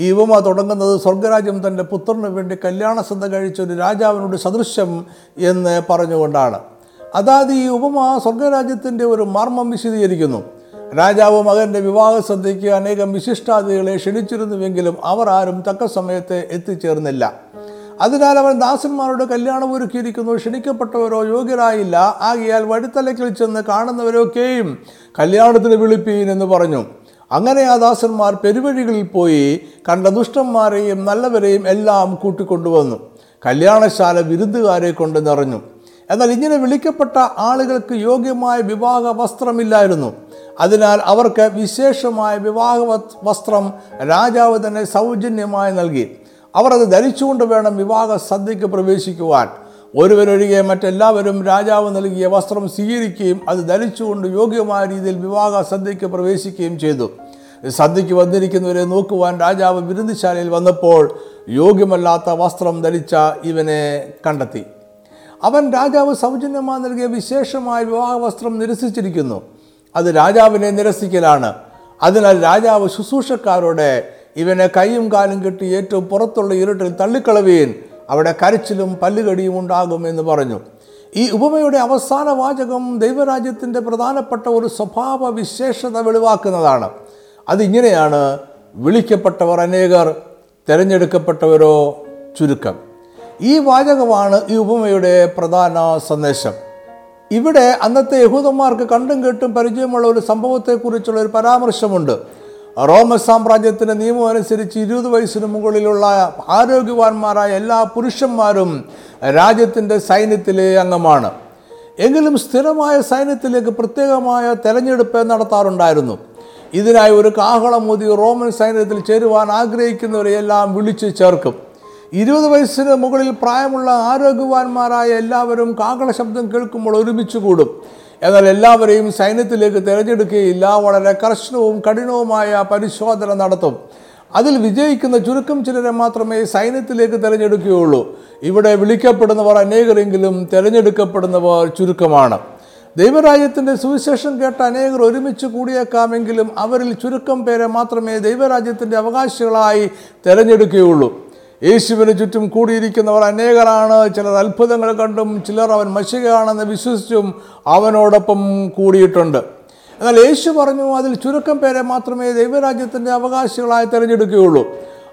ഈ ഉപമ തുടങ്ങുന്നത് സ്വർഗരാജ്യം തന്റെ പുത്രന് വേണ്ടി കല്യാണ ശ്രദ്ധ കഴിച്ച ഒരു രാജാവിനോട് സദൃശ്യം എന്ന് പറഞ്ഞുകൊണ്ടാണ്. അതായത് ഈ ഉപമ സ്വർഗരാജ്യത്തിന്റെ ഒരു മർമ്മം വിശദീകരിക്കുന്നു. രാജാവ് മകന്റെ വിവാഹ ശ്രദ്ധയ്ക്ക് അനേകം വിശിഷ്ടാതിഥികളെ ക്ഷണിച്ചിരുന്നുവെങ്കിലും അവർ ആരും തക്ക സമയത്ത് എത്തിച്ചേർന്നില്ല. അതിനാൽ അവൻ ദാസന്മാരോട് കല്യാണം ഒരുക്കിയിരിക്കുന്നു ക്ഷണിക്കപ്പെട്ടവരോ യോഗ്യരായില്ല. ആകിയാൽ വഴിത്തലക്കിൽ ചെന്ന് കാണുന്നവരൊക്കെയും കല്യാണത്തിന് വിളിപ്പീൻ എന്ന് പറഞ്ഞു. അങ്ങനെ ആ ദാസന്മാർ പെരുവഴികളിൽ പോയി കണ്ട ദുഷ്ടന്മാരെയും നല്ലവരെയും എല്ലാം കൂട്ടിക്കൊണ്ടുവന്നു. കല്യാണശാല വിരുന്നുകാരെ കൊണ്ട് നിറഞ്ഞു. എന്നാൽ ഇങ്ങനെ വിളിക്കപ്പെട്ട ആളുകൾക്ക് യോഗ്യമായ വിവാഹ വസ്ത്രമില്ലായിരുന്നു. അതിനാൽ അവർക്ക് വിശേഷമായ വിവാഹ വസ്ത്രം രാജാവ് തന്നെ സൗജന്യമായി നൽകി. അവർ അത് ധരിച്ചുകൊണ്ട് വേണം വിവാഹ സദ്യക്ക് പ്രവേശിക്കുവാൻ. ഒരുവരൊഴികെ മറ്റെല്ലാവരും രാജാവ് നൽകിയ വസ്ത്രം സ്വീകരിക്കുകയും അത് ധരിച്ചുകൊണ്ട് യോഗ്യമായ രീതിയിൽ വിവാഹ സദ്യയ്ക്ക് പ്രവേശിക്കുകയും ചെയ്തു. സദ്യയ്ക്ക് വന്നിരിക്കുന്നവരെ നോക്കുവാൻ രാജാവ് വിരുന്നുശാലയിൽ വന്നപ്പോൾ യോഗ്യമല്ലാത്ത വസ്ത്രം ധരിച്ച ഇവനെ കണ്ടെത്തി. അവൻ രാജാവ് സൗജന്യമായി നൽകിയ വിശേഷമായ വിവാഹ വസ്ത്രം നിരസിച്ചിരിക്കുന്നു. അത് രാജാവിനെ നിരസിക്കലാണ്. അതിനാൽ രാജാവ് ശുശ്രൂഷക്കാരോടെ ഇവനെ കൈയും കാലും കെട്ടി ഏറ്റവും പുറത്തുള്ള ഇരുട്ടിൽ തള്ളിക്കളവീൻ. അവിടെ കരച്ചിലും പല്ലുകടിയും ഉണ്ടാകും എന്ന് പറഞ്ഞു. ഈ ഉപമയുടെ അവസാന വാചകം ദൈവരാജ്യത്തിന്റെ പ്രധാനപ്പെട്ട ഒരു സ്വഭാവ വിശേഷത വെളിവാക്കുന്നതാണ്. അതിങ്ങനെയാണ് വിളിക്കപ്പെട്ടവർ അനേകർ തിരഞ്ഞെടുക്കപ്പെട്ടവരോ ചുരുക്കം. ഈ വാചകമാണ് ഈ ഉപമയുടെ പ്രധാന സന്ദേശം. ഇവിടെ അന്നത്തെ യഹൂദന്മാർക്ക് കണ്ടും കേട്ടും പരിചയമുള്ള ഒരു സംഭവത്തെക്കുറിച്ചുള്ള ഒരു പരാമർശമുണ്ട്. റോമൻ സാമ്രാജ്യത്തിന്റെ നിയമം അനുസരിച്ച് ഇരുപത് വയസ്സിന് മുകളിലുള്ള ആരോഗ്യവാന്മാരായ എല്ലാ പുരുഷന്മാരും രാജ്യത്തിന്റെ സൈന്യത്തിലെ അംഗമാണ്. എങ്കിലും സ്ഥിരമായ സൈന്യത്തിലേക്ക് പ്രത്യേകമായ തെരഞ്ഞെടുപ്പ് നടത്താറുണ്ടായിരുന്നു. ഇതിനായി ഒരു കാഹളമൂതി റോമൻ സൈന്യത്തിൽ ചേരുവാൻ ആഗ്രഹിക്കുന്നവരെയെല്ലാം വിളിച്ചു ചേർക്കും. ഇരുപത് വയസ്സിന് മുകളിൽ പ്രായമുള്ള ആരോഗ്യവാന്മാരായ എല്ലാവരും കാഹള ശബ്ദം കേൾക്കുമ്പോൾ ഒരുമിച്ച് കൂടും. എന്നാൽ എല്ലാവരെയും സൈന്യത്തിലേക്ക് തിരഞ്ഞെടുക്കുകയില്ല. വളരെ കർശനവും കഠിനവുമായ പരിശോധന നടത്തും. അതിൽ വിജയിക്കുന്ന ചുരുക്കം ചിലരെ മാത്രമേ സൈന്യത്തിലേക്ക് തിരഞ്ഞെടുക്കുകയുള്ളൂ. ഇവിടെ വിളിക്കപ്പെടുന്നവർ അനേകരെങ്കിലും തിരഞ്ഞെടുക്കപ്പെടുന്നവർ ചുരുക്കമാണ്. ദൈവരാജ്യത്തിന്റെ സുവിശേഷം കേട്ട അനേകർ ഒരുമിച്ച് കൂടിയേക്കാമെങ്കിലും അവരിൽ ചുരുക്കം പേരെ മാത്രമേ ദൈവരാജ്യത്തിന്റെ അവകാശികളായി തിരഞ്ഞെടുക്കുകയുള്ളൂ. യേശുവിന് ചുറ്റും കൂടിയിരിക്കുന്നവർ അനേകരാണ്. ചിലർ അത്ഭുതങ്ങൾ കണ്ടും ചിലർ അവൻ മഷികയാണെന്ന് വിശ്വസിച്ചും അവനോടൊപ്പം കൂടിയിട്ടുണ്ട്. എന്നാൽ യേശു പറഞ്ഞു അതിൽ ചുരുക്കം പേരെ മാത്രമേ ദൈവരാജ്യത്തിന്റെ അവകാശികളായി തിരഞ്ഞെടുക്കുകയുള്ളൂ.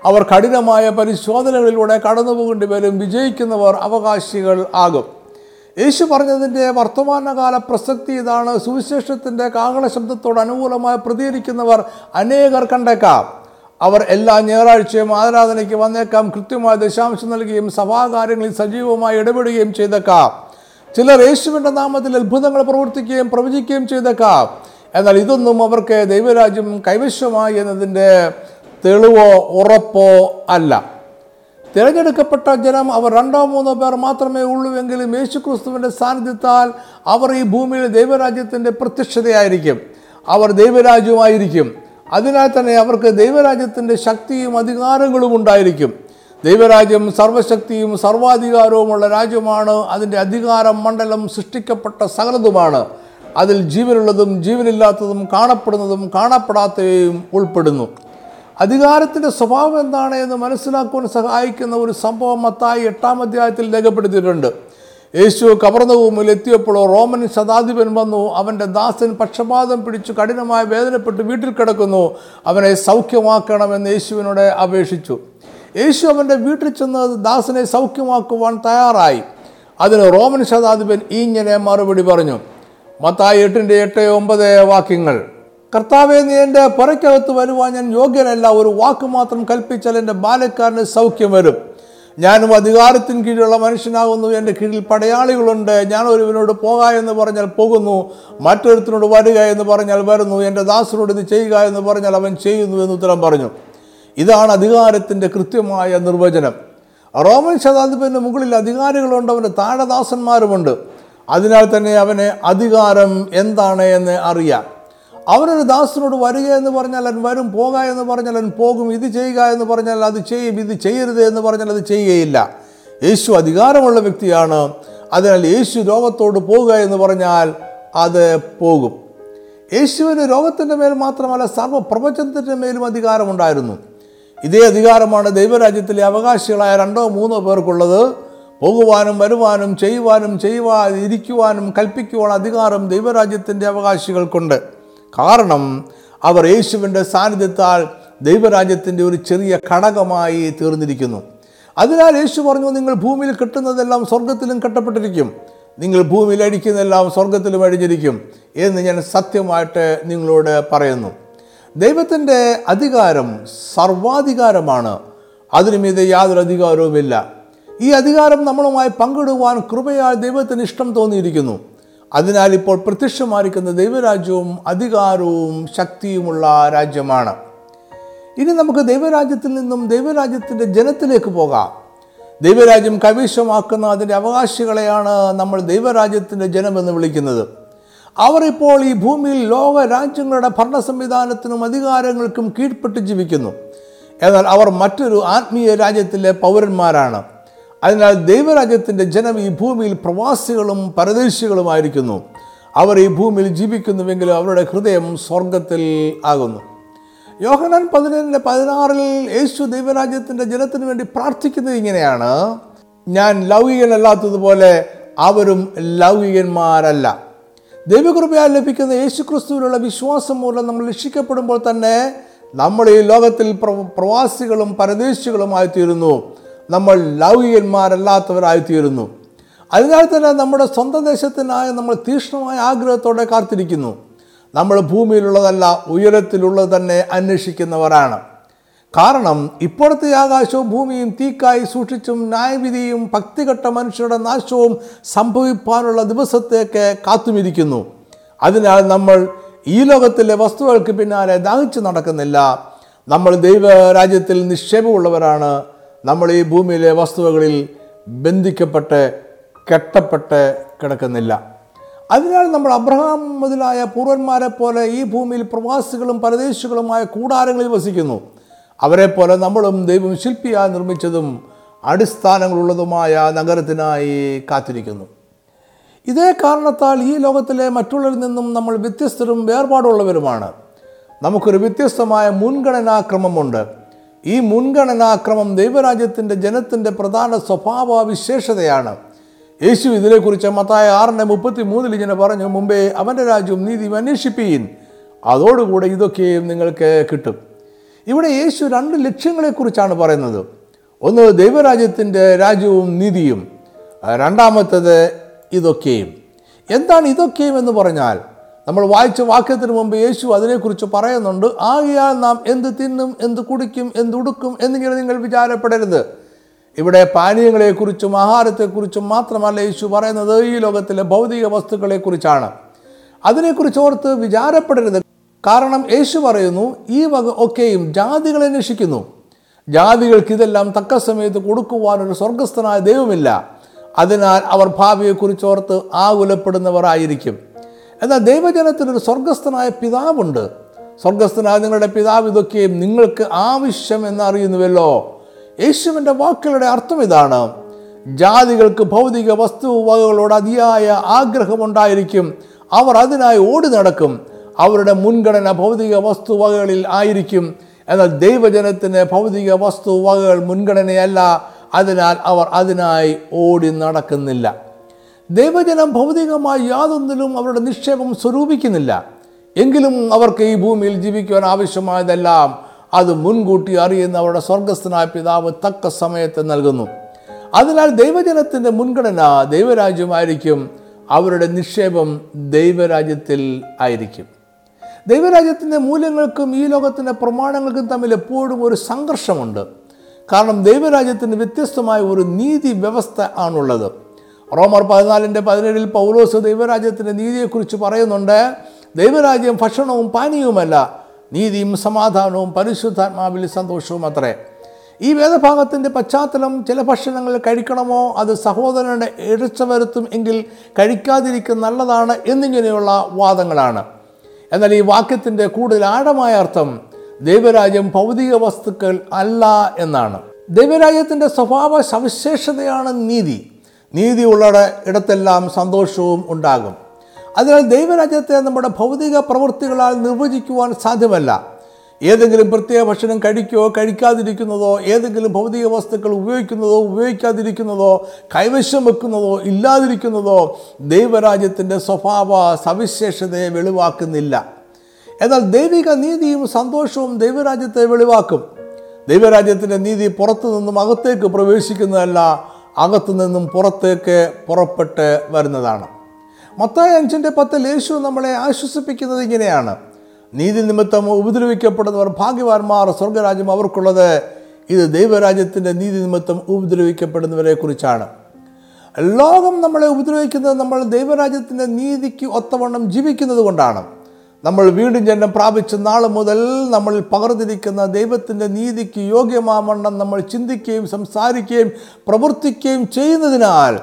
അവർ കഠിനമായ പരിശോധനകളിലൂടെ കടന്നു പോകേണ്ടി വരും. വിജയിക്കുന്നവർ അവകാശികൾ ആകും. യേശു പറഞ്ഞതിന്റെ വർത്തമാനകാല പ്രസക്തി ഇതാണ്. സുവിശേഷത്തിന്റെ കാഹള ശബ്ദത്തോട് അനുകൂലമായി പ്രതികരിക്കുന്നവർ അനേകർ കണ്ടേക്കാം. അവർ എല്ലാ ഞായറാഴ്ചയും ആരാധനയ്ക്ക് വന്നേക്കാം കൃത്യമായ ദശാംശം നൽകുകയും സഭാകാര്യങ്ങളിൽ സജീവമായി ഇടപെടുകയും ചെയ്തേക്കാം. ചിലർ യേശുവിന്റെ നാമത്തിൽ അത്ഭുതങ്ങൾ പ്രവർത്തിക്കുകയും പ്രവചിക്കുകയും ചെയ്തേക്കാം. എന്നാൽ ഇതൊന്നും അവർക്ക് ദൈവരാജ്യം കൈവശമായി എന്നതിന്റെ തെളിവോ ഉറപ്പോ അല്ല. തിരഞ്ഞെടുക്കപ്പെട്ട ജനം അവർ രണ്ടോ മൂന്നോ പേർ മാത്രമേ ഉള്ളൂ എങ്കിലും യേശുക്രിസ്തുവിന്റെ സാന്നിധ്യത്താൽ അവർ ഈ ഭൂമിയിൽ ദൈവരാജ്യത്തിന്റെ പ്രത്യക്ഷതയായിരിക്കും. അവർ ദൈവരാജ്യമായിരിക്കും. അതിനാൽ തന്നെ അവർക്ക് ദൈവരാജ്യത്തിന്റെ ശക്തിയും അധികാരങ്ങളും ഉണ്ടായിരിക്കും. ദൈവരാജ്യം സർവശക്തിയും സർവാധികാരവുമുള്ള രാജ്യമാണ്. അതിന്റെ അധികാര മണ്ഡലം സൃഷ്ടിക്കപ്പെട്ട സകലതുമാണ്. അതിൽ ജീവനുള്ളതും ജീവനില്ലാത്തതും കാണപ്പെടുന്നതും കാണപ്പെടാത്തവയും ഉൾപ്പെടുന്നു. അധികാരത്തിന്റെ സ്വഭാവം എന്താണ് എന്ന് മനസ്സിലാക്കുവാൻ സഹായിക്കുന്ന ഒരു സംഭവം മത്തായി എട്ടാം അധ്യായത്തിൽ രേഖപ്പെടുത്തിയിട്ടുണ്ട്. യേശു കവർന്നവും എത്തിയപ്പോൾ റോമൻ ശതാധിപൻ വന്നു. അവന്റെ ദാസൻ പക്ഷപാതം പിടിച്ചു കഠിനമായി വേദനപ്പെട്ട് വീട്ടിൽ കിടക്കുന്നു. അവനെ സൗഖ്യമാക്കണമെന്ന് യേശുവിനോട് അപേക്ഷിച്ചു. യേശു അവന്റെ വീട്ടിൽ ചെന്ന് ദാസനെ സൗഖ്യമാക്കുവാൻ തയ്യാറായി. അതിന് റോമൻ ശതാധിപൻ ഇങ്ങനെ മറുപടി പറഞ്ഞു. മത്തായി എട്ടിന്റെ എട്ട് ഒമ്പത് വാക്യങ്ങൾ. കർത്താവെ നീ എന്റെ പുറയ്ക്കകത്ത് വരുവാൻ ഞാൻ യോഗ്യനല്ല. ഒരു വാക്ക് മാത്രം കൽപ്പിച്ചാൽ എന്റെ ബാലക്കാരന് സൗഖ്യം വരും. ഞാനും അധികാരത്തിന് കീഴിലുള്ള മനുഷ്യനാകുന്നു എന്റെ കീഴിൽ പടയാളികളുണ്ട്. ഞാൻ ഒരുവനോട് പോകാ എന്ന് പറഞ്ഞാൽ പോകുന്നു മറ്റൊരുത്തിനോട് വരിക എന്ന് പറഞ്ഞാൽ വരുന്നു എന്റെ ദാസനോട് ഇത് ചെയ്യുക എന്ന് പറഞ്ഞാൽ അവൻ ചെയ്യുന്നു എന്ന് ഉത്തരം പറഞ്ഞു. ഇതാണ് അധികാരത്തിന്റെ കൃത്യമായ നിർവചനം. റോമൻ ശതാധിപന് മുകളിൽ അധികാരികളുണ്ട് അവന്റെ താഴെ ദാസന്മാരുമുണ്ട്. അതിനാൽ തന്നെ അവനെ അധികാരം എന്താണ് എന്ന് അറിയാം. അവനൊരു ദാസനോട് വരിക എന്ന് പറഞ്ഞാൽ അവൻ വരും പോക എന്ന് പറഞ്ഞാൽ അവൻ പോകും ഇത് ചെയ്യുക എന്ന് പറഞ്ഞാൽ അത് ചെയ്യും ഇത് ചെയ്യരുത് എന്ന് പറഞ്ഞാൽ അത് ചെയ്യുകയില്ല. യേശു അധികാരമുള്ള വ്യക്തിയാണ്. അതിനാൽ യേശു രോഗത്തോട് പോകുക എന്ന് പറഞ്ഞാൽ അത് പോകും. യേശുവിന് രോഗത്തിന്റെ മേൽ മാത്രമല്ല സർവപ്രപഞ്ചത്തിന്റെ മേലും അധികാരമുണ്ടായിരുന്നു. ഇതേ അധികാരമാണ് ദൈവരാജ്യത്തിലെ അവകാശികളായ രണ്ടോ മൂന്നോ പേർക്കുള്ളത്. പോകുവാനും വരുവാനും ചെയ്യുവാനും ചെയ്യുവാൻ ഇരിക്കുവാനും കൽപ്പിക്കുവാൻ അധികാരം ദൈവരാജ്യത്തിന്റെ അവകാശികൾക്കുണ്ട്. കാരണം അവർ യേശുവിന്റെ സാന്നിധ്യത്താൽ ദൈവരാജ്യത്തിന്റെ ഒരു ചെറിയ ഘടകമായി തീർന്നിരിക്കുന്നു. അതിനാൽ യേശു പറഞ്ഞു നിങ്ങൾ ഭൂമിയിൽ കിട്ടുന്നതെല്ലാം സ്വർഗത്തിലും കെട്ടപ്പെട്ടിരിക്കും. നിങ്ങൾ ഭൂമിയിൽ അടിക്കുന്നതെല്ലാം സ്വർഗത്തിലും അഴിഞ്ഞിരിക്കും എന്ന് ഞാൻ സത്യമായിട്ട് നിങ്ങളോട് പറയുന്നു. ദൈവത്തിന്റെ അധികാരം സർവാധികാരമാണ്. അതിനു മീതെ യാതൊരു അധികാരവുമില്ല. ഈ അധികാരം നമ്മളുമായി പങ്കിടുവാൻ കൃപയാൽ ദൈവത്തിന് ഇഷ്ടം തോന്നിയിരിക്കുന്നു. അതിനാൽ ഇപ്പോൾ പ്രത്യക്ഷമായിരിക്കുന്ന ദൈവരാജ്യവും അധികാരവും ശക്തിയുമുള്ള രാജ്യമാണ്. ഇനി നമുക്ക് ദൈവരാജ്യത്തിൽ നിന്നും ദൈവരാജ്യത്തിന്റെ ജനത്തിലേക്ക് പോകാം. ദൈവരാജ്യം കൈവശമാക്കുന്ന അതിന്റെ അവകാശികളെയാണ് നമ്മൾ ദൈവരാജ്യത്തിന്റെ ജനമെന്ന് വിളിക്കുന്നത്. അവർ ഇപ്പോൾ ഈ ഭൂമിയിൽ ലോക രാജ്യങ്ങളുടെ ഭരണ സംവിധാനത്തിനും അധികാരങ്ങൾക്കും കീഴ്പ്പെട്ട് ജീവിക്കുന്നു. എന്നാൽ അവർ മറ്റൊരു ആത്മീയ രാജ്യത്തിലെ പൗരന്മാരാണ്. അതിനാൽ ദൈവരാജ്യത്തിന്റെ ജനം ഈ ഭൂമിയിൽ പ്രവാസികളും പരദേശികളുമായിരിക്കുന്നു. അവർ ഈ ഭൂമിയിൽ ജീവിക്കുന്നുവെങ്കിലും അവരുടെ ഹൃദയം സ്വർഗത്തിൽ ആകുന്നു. യോഹനാൻ പതിനേഴിന്റെ പതിനാറിൽ യേശു ദൈവരാജ്യത്തിന്റെ ജനത്തിന് വേണ്ടി പ്രാർത്ഥിക്കുന്നത് ഇങ്ങനെയാണ്. ഞാൻ ലൗകികനല്ലാത്തതുപോലെ അവരും ലൗകികന്മാരല്ല. ദൈവകൃപയാൽ ലഭിക്കുന്ന യേശു ക്രിസ്തുവിനുള്ള വിശ്വാസം മൂലം നമ്മൾ രക്ഷിക്കപ്പെടുമ്പോൾ തന്നെ നമ്മൾ ഈ ലോകത്തിൽ പ്രവാസികളും പരദേശികളുമായി തീരുന്നു നമ്മൾ ലൗകികന്മാരല്ലാത്തവരായിത്തീരുന്നു. അതിനാൽ തന്നെ നമ്മുടെ സ്വന്തം ദേശത്തിനായി നമ്മൾ തീക്ഷ്ണമായ ആഗ്രഹത്തോടെ കാത്തിരിക്കുന്നു. നമ്മൾ ഭൂമിയിലുള്ളതല്ല ഉയരത്തിലുള്ളത് തന്നെ അന്വേഷിക്കുന്നവരാണ്. കാരണം ഇപ്പോഴത്തെ ആകാശവും ഭൂമിയും തീക്കായി സൂക്ഷിച്ചും ന്യായവിധിയും ഭക്തികെട്ട മനുഷ്യരുടെ നാശവും സംഭവിപ്പാനുള്ള ദിവസത്തേക്ക് കാത്തുമിരിക്കുന്നു. അതിനാൽ നമ്മൾ ഈ ലോകത്തിലെ വസ്തുക്കൾക്ക് പിന്നാലെ ദാഹിച്ചു നടക്കുന്നില്ല. നമ്മൾ ദൈവരാജ്യത്തിൽ നിക്ഷേപമുള്ളവരാണ്. നമ്മൾ ഈ ഭൂമിയിലെ വസ്തുവകളിൽ ബന്ധിക്കപ്പെട്ട് കെട്ടപ്പെട്ട് കിടക്കുന്നില്ല. അതിനാൽ നമ്മൾ അബ്രഹാം മുതലായ പൂർവന്മാരെ പോലെ ഈ ഭൂമിയിൽ പ്രവാസികളും പരദേശികളുമായ കൂടാരങ്ങളിൽ വസിക്കുന്നു. അവരെ പോലെ നമ്മളും ദൈവം ശില്പിയായി നിർമ്മിച്ചതും അടിസ്ഥാനങ്ങളുള്ളതുമായ നഗരത്തിനായി കാത്തിരിക്കുന്നു. ഇതേ കാരണത്താൽ ഈ ലോകത്തിലെ മറ്റുള്ളവരിൽ നിന്നും നമ്മൾ വ്യത്യസ്തരും വേർപാടുള്ളവരുമാണ്. നമുക്കൊരു വ്യത്യസ്തമായ മുൻഗണനാക്രമമുണ്ട്. ഈ മുൻഗണനാക്രമം ദൈവരാജ്യത്തിന്റെ ജനത്തിന്റെ പ്രധാന സ്വഭാവ വിശേഷതയാണ്. യേശു ഇതിനെക്കുറിച്ച് മത്തായ ആറിന്റെ മുപ്പത്തി മൂന്നിൽ ഇങ്ങനെ പറഞ്ഞു മുമ്പേ അവന്റെ രാജ്യവും നീതി അന്വേഷിപ്പീൻ. അതോടുകൂടെ ഇതൊക്കെയും നിങ്ങൾക്ക് കിട്ടും. ഇവിടെ യേശു രണ്ട് ലക്ഷ്യങ്ങളെക്കുറിച്ചാണ് പറയുന്നത്. ഒന്ന് ദൈവരാജ്യത്തിന്റെ രാജ്യവും നീതിയും. രണ്ടാമത്തത് ഇതൊക്കെയും. എന്താണ് ഇതൊക്കെയും എന്ന് പറഞ്ഞാൽ നമ്മൾ വായിച്ച വാക്യത്തിന് മുമ്പ് യേശു അതിനെക്കുറിച്ച് പറയുന്നുണ്ട് ആകിയാൽ നാം എന്ത് തിന്നും എന്ത് കുടിക്കും എന്ത് ഉടുക്കും എന്നിങ്ങനെ നിങ്ങൾ വിചാരപ്പെടരുത്. ഇവിടെ പാനീയങ്ങളെക്കുറിച്ചും ആഹാരത്തെക്കുറിച്ചും മാത്രമല്ല യേശു പറയുന്നത് ഈ ലോകത്തിലെ ഭൗതിക വസ്തുക്കളെക്കുറിച്ചാണ്. അതിനെക്കുറിച്ച് ഓർത്ത് വിചാരപ്പെടരുത്. കാരണം യേശു പറയുന്നു ഈ വക ഒക്കെയും ജാതികളെ അന്വേഷിക്കുന്നു ജാതികൾക്ക് ഇതെല്ലാം തക്ക സമയത്ത് കൊടുക്കുവാനൊരു സ്വർഗസ്ഥനായ ദൈവമില്ല. അതിനാൽ അവർ ഭാവിയെക്കുറിച്ച് ഓർത്ത് ആകുലപ്പെടുന്നവർ ആയിരിക്കും എന്നാൽ ദൈവജനത്തിനൊരു സ്വർഗസ്ഥനായ പിതാവുണ്ട്. സ്വർഗസ്ഥനായ നിങ്ങളുടെ പിതാവ് ഇതൊക്കെയും നിങ്ങൾക്ക് ആവശ്യം എന്നറിയുന്നുവല്ലോ. യേശുവിന്റെ വാക്കുകളുടെ അർത്ഥം ഇതാണ്. ജാതികൾക്ക് ഭൗതിക വസ്തുവകകളോട് അതിയായ ആഗ്രഹമുണ്ടായിരിക്കും അവർ അതിനായി ഓടി നടക്കും. അവരുടെ മുൻഗണന ഭൗതിക വസ്തുവകകളിൽ ആയിരിക്കും. എന്നാൽ ദൈവജനത്തിന് ഭൗതിക വസ്തുവകകൾ മുൻഗണനയല്ല. അതിനാൽ അവർ അതിനായി ഓടി നടക്കുന്നില്ല. ദൈവജനം ഭൗതികമായി യാതൊന്നിലും അവരുടെ നിക്ഷേപം സ്വരൂപിക്കുന്നില്ല. എങ്കിലും അവർക്ക് ഈ ഭൂമിയിൽ ജീവിക്കുവാൻ ആവശ്യമായതെല്ലാം അത് മുൻകൂട്ടി അറിയുന്ന അവരുടെ സ്വർഗസ്ഥനായ പിതാവ് തക്ക സമയത്ത് നൽകുന്നു. അതിനാൽ ദൈവജനത്തിന്റെ മുൻഗണന ദൈവരാജ്യമായിരിക്കും. അവരുടെ നിക്ഷേപം ദൈവരാജ്യത്തിൽ ആയിരിക്കും. ദൈവരാജ്യത്തിന്റെ മൂല്യങ്ങൾക്കും ഈ ലോകത്തിന്റെ പ്രമാണങ്ങൾക്കും തമ്മിൽ എപ്പോഴും ഒരു സംഘർഷമുണ്ട്. കാരണം ദൈവരാജ്യത്തിന് വ്യത്യസ്തമായ ഒരു നീതി വ്യവസ്ഥ ആണുള്ളത്. റോമർ പതിനാലിന്റെ പതിനേഴിൽ പൗലോസ് ദൈവരാജ്യത്തിന്റെ നീതിയെക്കുറിച്ച് പറയുന്നുണ്ട് ദൈവരാജ്യം ഭക്ഷണവും പാനീയവുമല്ല നീതിയും സമാധാനവും പരിശുദ്ധാത്മാവിൽ സന്തോഷവും അത്രേ ഈ വേദഭാഗത്തിന്റെ പശ്ചാത്തലം ചില ഭക്ഷണങ്ങൾ കഴിക്കണമോ? അത് സഹോദരനെ എഴുച്ച വരുത്തും എങ്കിൽ കഴിക്കാതിരിക്കുന്ന നല്ലതാണ് എന്നിങ്ങനെയുള്ള വാദങ്ങളാണ്. എന്നാൽ ഈ വാക്യത്തിന്റെ കൂടുതൽ ആഴമായ അർത്ഥം ദൈവരാജ്യം ഭൗതിക വസ്തുക്കൾ അല്ല എന്നാണ്. ദൈവരാജ്യത്തിന്റെ സ്വഭാവ സവിശേഷതയാണ് നീതി. നീതിയുള്ള ഇടത്തെല്ലാം സന്തോഷവും ഉണ്ടാകും. അതിനാൽ ദൈവരാജ്യത്തെ നമ്മുടെ ഭൗതിക പ്രവൃത്തികളാൽ നിർവചിക്കുവാൻ സാധ്യമല്ല. ഏതെങ്കിലും പ്രത്യേക ഭക്ഷണം കഴിക്കുകയോ കഴിക്കാതിരിക്കുന്നതോ ഏതെങ്കിലും ഭൗതിക വസ്തുക്കൾ ഉപയോഗിക്കുന്നതോ ഉപയോഗിക്കാതിരിക്കുന്നതോ കൈവശം വെക്കുന്നതോ ഇല്ലാതിരിക്കുന്നതോ ദൈവരാജ്യത്തിന്റെ സ്വഭാവ സവിശേഷതയെ വെളിവാക്കുന്നില്ല. എന്നാൽ ദൈവിക നീതിയും സന്തോഷവും ദൈവരാജ്യത്തെ വെളിവാക്കും. ദൈവരാജ്യത്തിന്റെ നീതി പുറത്തു നിന്നും അകത്തേക്ക് പ്രവേശിക്കുന്നതല്ല അകത്തു നിന്നും പുറത്തേക്ക് പുറപ്പെട്ട് വരുന്നതാണ്. മത്തായ അഞ്ചിന്റെ പത്തിൽ യേശു നമ്മളെ ആശ്വസിപ്പിക്കുന്നത് ഇങ്ങനെയാണ്. നീതി നിമിത്തം ഉപദ്രവിക്കപ്പെടുന്നവർ ഭാഗ്യവാന്മാർ സ്വർഗരാജ്യം അവർക്കുള്ളത് ഇത് ദൈവരാജ്യത്തിന്റെ നീതി നിമിത്തം ഉപദ്രവിക്കപ്പെടുന്നവരെ കുറിച്ചാണ്. ലോകം നമ്മളെ ഉപദ്രവിക്കുന്നത് നമ്മൾ ദൈവരാജ്യത്തിന്റെ നീതിക്ക് ഒത്തവണ്ണം ജീവിക്കുന്നത് കൊണ്ടാണ്. നമ്മൾ വീണ്ടും ജനം പ്രാപിച്ച നാൾ മുതൽ നമ്മൾ പകർന്നിരിക്കുന്ന ദൈവത്തിന്റെ നീതിക്ക് യോഗ്യമാവണ്ണം നമ്മൾ ചിന്തിക്കുകയും സംസാരിക്കുകയും പ്രവർത്തിക്കുകയും ചെയ്യുന്നതിനാൽ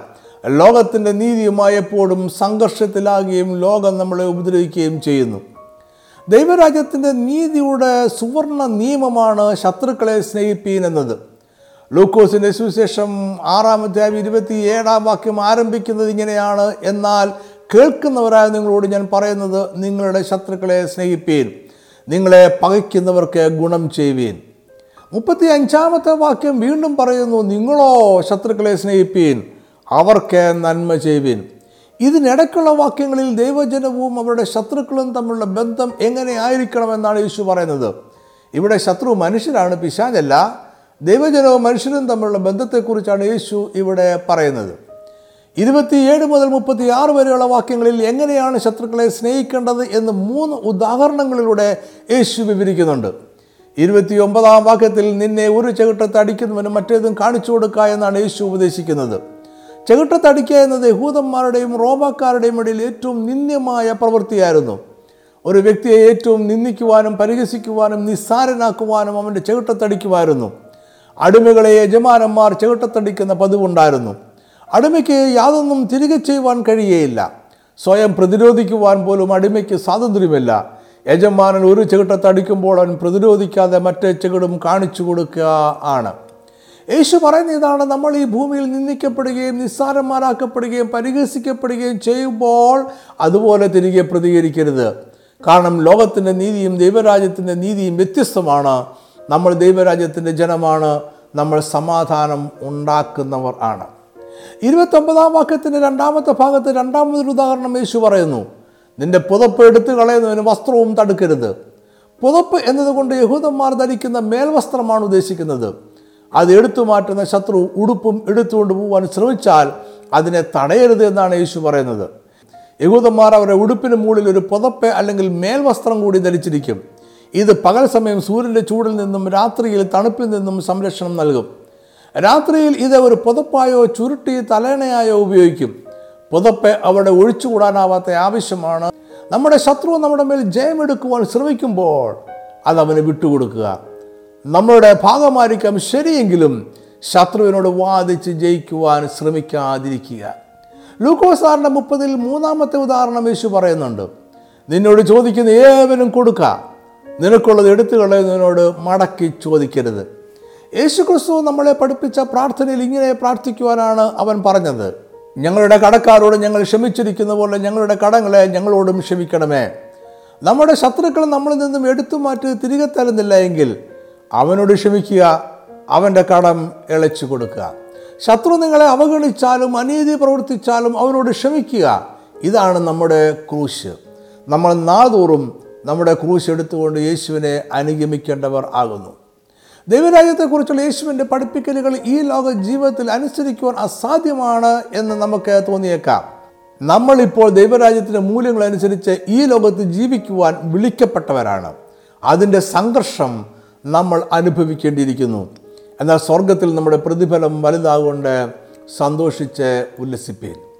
ലോകത്തിന്റെ നീതിയുമായി എപ്പോഴും സംഘർഷത്തിലാകുകയും ലോകം നമ്മളെ ഉപദ്രവിക്കുകയും ചെയ്യുന്നു. ദൈവരാജ്യത്തിന്റെ നീതിയുടെ സുവർണ നിയമമാണ് ശത്രുക്കളെ സ്നേഹിപ്പീൻ എന്നത്. ലൂക്കോസിന്റെ സുവിശേഷം ആറാമത്തെ ഇരുപത്തി ഏഴാം വാക്യം ആരംഭിക്കുന്നത് ഇങ്ങനെയാണ്. എന്നാൽ കേൾക്കുന്നവരായ നിങ്ങളോട് ഞാൻ പറയുന്നത് നിങ്ങളുടെ ശത്രുക്കളെ സ്നേഹിപ്പീൻ നിങ്ങളെ പകയ്ക്കുന്നവർക്ക് ഗുണം ചെയ്യുവീൻ മുപ്പത്തി അഞ്ചാമത്തെ വാക്യം വീണ്ടും പറയുന്നു നിങ്ങളോ ശത്രുക്കളെ സ്നേഹിപ്പീൻ അവർക്ക് നന്മ ചെയ്യുവീൻ ഇതിനിടയ്ക്കുള്ള വാക്യങ്ങളിൽ ദൈവജനവും അവരുടെ ശത്രുക്കളും തമ്മിലുള്ള ബന്ധം എങ്ങനെ ആയിരിക്കണമെന്നാണ് യേശു പറയുന്നത്. ഇവിടെ ശത്രു മനുഷ്യരാണ് പിശാചല്ല. ദൈവജനവും മനുഷ്യരും തമ്മിലുള്ള ബന്ധത്തെക്കുറിച്ചാണ് യേശു ഇവിടെ പറയുന്നത്. ഇരുപത്തിയേഴ് മുതൽ മുപ്പത്തി ആറ് വരെയുള്ള വാക്യങ്ങളിൽ എങ്ങനെയാണ് ശത്രുക്കളെ സ്നേഹിക്കേണ്ടത് എന്ന് മൂന്ന് ഉദാഹരണങ്ങളിലൂടെ യേശു വിവരിക്കുന്നുണ്ട്. ഇരുപത്തി ഒമ്പതാം വാക്യത്തിൽ നിന്നെ ഒരു ചകിട്ടത്ത് അടിക്കുന്നവനും മറ്റേതും കാണിച്ചു കൊടുക്കുക എന്നാണ് യേശു ഉപദേശിക്കുന്നത്. ചെകിട്ടത്തടിക്കുക എന്നത് യഹൂദന്മാരുടെയും റോമാക്കാരുടെയും ഇടയിൽ ഏറ്റവും നിന്ദ്യമായ പ്രവൃത്തിയായിരുന്നു. ഒരു വ്യക്തിയെ ഏറ്റവും നിന്ദിക്കുവാനും പരിഹസിക്കുവാനും നിസ്സാരനാക്കുവാനും അവന്റെ ചെകിട്ടത്തടിക്കുമായിരുന്നു അടിമകളെ യജമാനന്മാർ ചെകിട്ടത്തടിക്കുന്ന പതിവുണ്ടായിരുന്നു. അടിമയ്ക്ക് യാതൊന്നും തിരികെ ചെയ്യുവാൻ കഴിയേയില്ല. സ്വയം പ്രതിരോധിക്കുവാൻ പോലും അടിമയ്ക്ക് സ്വാതന്ത്ര്യമില്ല. യജമാനൻ ഒരു ചെകിട്ടത്തടിക്കുമ്പോൾ അവൻ പ്രതിരോധിക്കാതെ മറ്റേ ചെകിടും കാണിച്ചു കൊടുക്കുക ആണ്. യേശു പറയുന്ന ഇതാണ് നമ്മൾ ഈ ഭൂമിയിൽ നിന്ദിക്കപ്പെടുകയും നിസ്സാരന്മാരാക്കപ്പെടുകയും പരിഹസിക്കപ്പെടുകയും ചെയ്യുമ്പോൾ അതുപോലെ തിരികെ പ്രതികരിക്കരുത്. കാരണം ലോകത്തിന്റെ നീതിയും ദൈവരാജ്യത്തിന്റെ നീതിയും വ്യത്യസ്തമാണ്. നമ്മൾ ദൈവരാജ്യത്തിന്റെ ജനമാണ്. നമ്മൾ സമാധാനം ഉണ്ടാക്കുന്നവർ ആണ്. ഇരുപത്തൊമ്പതാം വാക്യത്തിന്റെ രണ്ടാമത്തെ ഭാഗത്ത് രണ്ടാമതൊരു ഉദാഹരണം യേശു പറയുന്നു നിന്റെ പുതപ്പ് എടുത്തു കളയുന്നതിന് വസ്ത്രവും തടുക്കരുത്. പുതപ്പ് എന്നതുകൊണ്ട് യഹൂദന്മാർ ധരിക്കുന്ന മേൽവസ്ത്രമാണ് ഉദ്ദേശിക്കുന്നത്. അത് എടുത്തു മാറ്റുന്ന ശത്രു ഉടുപ്പും എടുത്തുകൊണ്ട് പോകാൻ ശ്രമിച്ചാൽ അതിനെ തടയരുത് എന്നാണ് യേശു പറയുന്നത്. യഹൂദന്മാർ അവരുടെ ഉടുപ്പിന് മുകളിൽ ഒരു പുതപ്പ് അല്ലെങ്കിൽ മേൽവസ്ത്രം കൂടി ധരിച്ചിരിക്കും. ഇത് പകൽ സമയം സൂര്യന്റെ ചൂടിൽ നിന്നും രാത്രിയിൽ തണുപ്പിൽ നിന്നും സംരക്ഷണം നൽകും. രാത്രിയിൽ ഇത് ഒരു പുതപ്പായോ ചുരുട്ടി തലേണയായോ ഉപയോഗിക്കും. പുതപ്പ് അവിടെ ഒഴിച്ചുകൂടാനാവാത്ത ആവശ്യമാണ്. നമ്മുടെ ശത്രു നമ്മുടെ മേൽ ജയമെടുക്കുവാൻ ശ്രമിക്കുമ്പോൾ അത് അവന് വിട്ടുകൊടുക്കുക. നമ്മളുടെ ഭാഗമായിരിക്കാം ശരിയെങ്കിലും ശത്രുവിനോട് വാദിച്ച് ജയിക്കുവാൻ ശ്രമിക്കാതിരിക്കുക. ലൂക്കോസാറിന്റെ മുപ്പതിൽ മൂന്നാമത്തെ ഉദാഹരണം യേശു പറയുന്നുണ്ട്. നിന്നോട് ചോദിക്കുന്ന ഏവനും കൊടുക്കുക നിനക്കുള്ളത് എടുത്തു കളയുന്നതിനോട് മടക്കി ചോദിക്കരുത്. യേശു ക്രിസ്തു നമ്മളെ പഠിപ്പിച്ച പ്രാർത്ഥനയിൽ ഇങ്ങനെ പ്രാർത്ഥിക്കുവാനാണ് അവൻ പറഞ്ഞത്. ഞങ്ങളുടെ കടക്കാരോട് ഞങ്ങൾ ക്ഷമിച്ചിരിക്കുന്ന പോലെ ഞങ്ങളുടെ കടങ്ങളെ ഞങ്ങളോടും ക്ഷമിക്കണമേ. നമ്മുടെ ശത്രുക്കൾ നമ്മളിൽ നിന്നും എടുത്തു മാറ്റി തിരികെ തരുന്നില്ല എങ്കിൽ അവനോട് ക്ഷമിക്കുക അവന്റെ കടം ഇളച്ചു കൊടുക്കുക. ശത്രു നിങ്ങളെ അവഗണിച്ചാലും അനീതി പ്രവർത്തിച്ചാലും അവനോട് ക്ഷമിക്കുക. ഇതാണ് നമ്മുടെ ക്രൂശ്. നമ്മൾ നാതോറും നമ്മുടെ ക്രൂശ് എടുത്തുകൊണ്ട് യേശുവിനെ അനുഗമിക്കേണ്ടവർ ആകുന്നു. ദൈവരാജ്യത്തെക്കുറിച്ചുള്ള യേശുവിന്റെ പഠിപ്പിക്കലുകൾ ഈ ലോക ജീവിതത്തിൽ അനുസരിക്കുവാൻ അസാധ്യമാണ് എന്ന് നമുക്ക് തോന്നിയേക്കാം. നമ്മളിപ്പോൾ ദൈവരാജ്യത്തിന്റെ മൂല്യങ്ങൾ അനുസരിച്ച് ഈ ലോകത്ത് ജീവിക്കുവാൻ വിളിക്കപ്പെട്ടവരാണ്. അതിന്റെ സംഘർഷം നമ്മൾ അനുഭവിക്കേണ്ടിയിരിക്കുന്നു. എന്നാൽ സ്വർഗത്തിൽ നമ്മുടെ പ്രതിഫലം വലുതാകൊണ്ട് സന്തോഷിച്ച് ഉല്ലസിപ്പീൻ.